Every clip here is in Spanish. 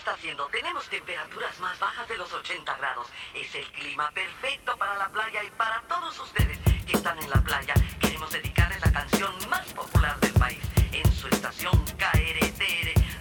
está haciendo. Tenemos temperaturas más bajas de los 80 grados. Es el clima perfecto para la playa y para todos ustedes que están en la playa. Queremos dedicarles la canción más popular del país en su estación KRTR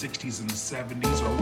60s and the 70s or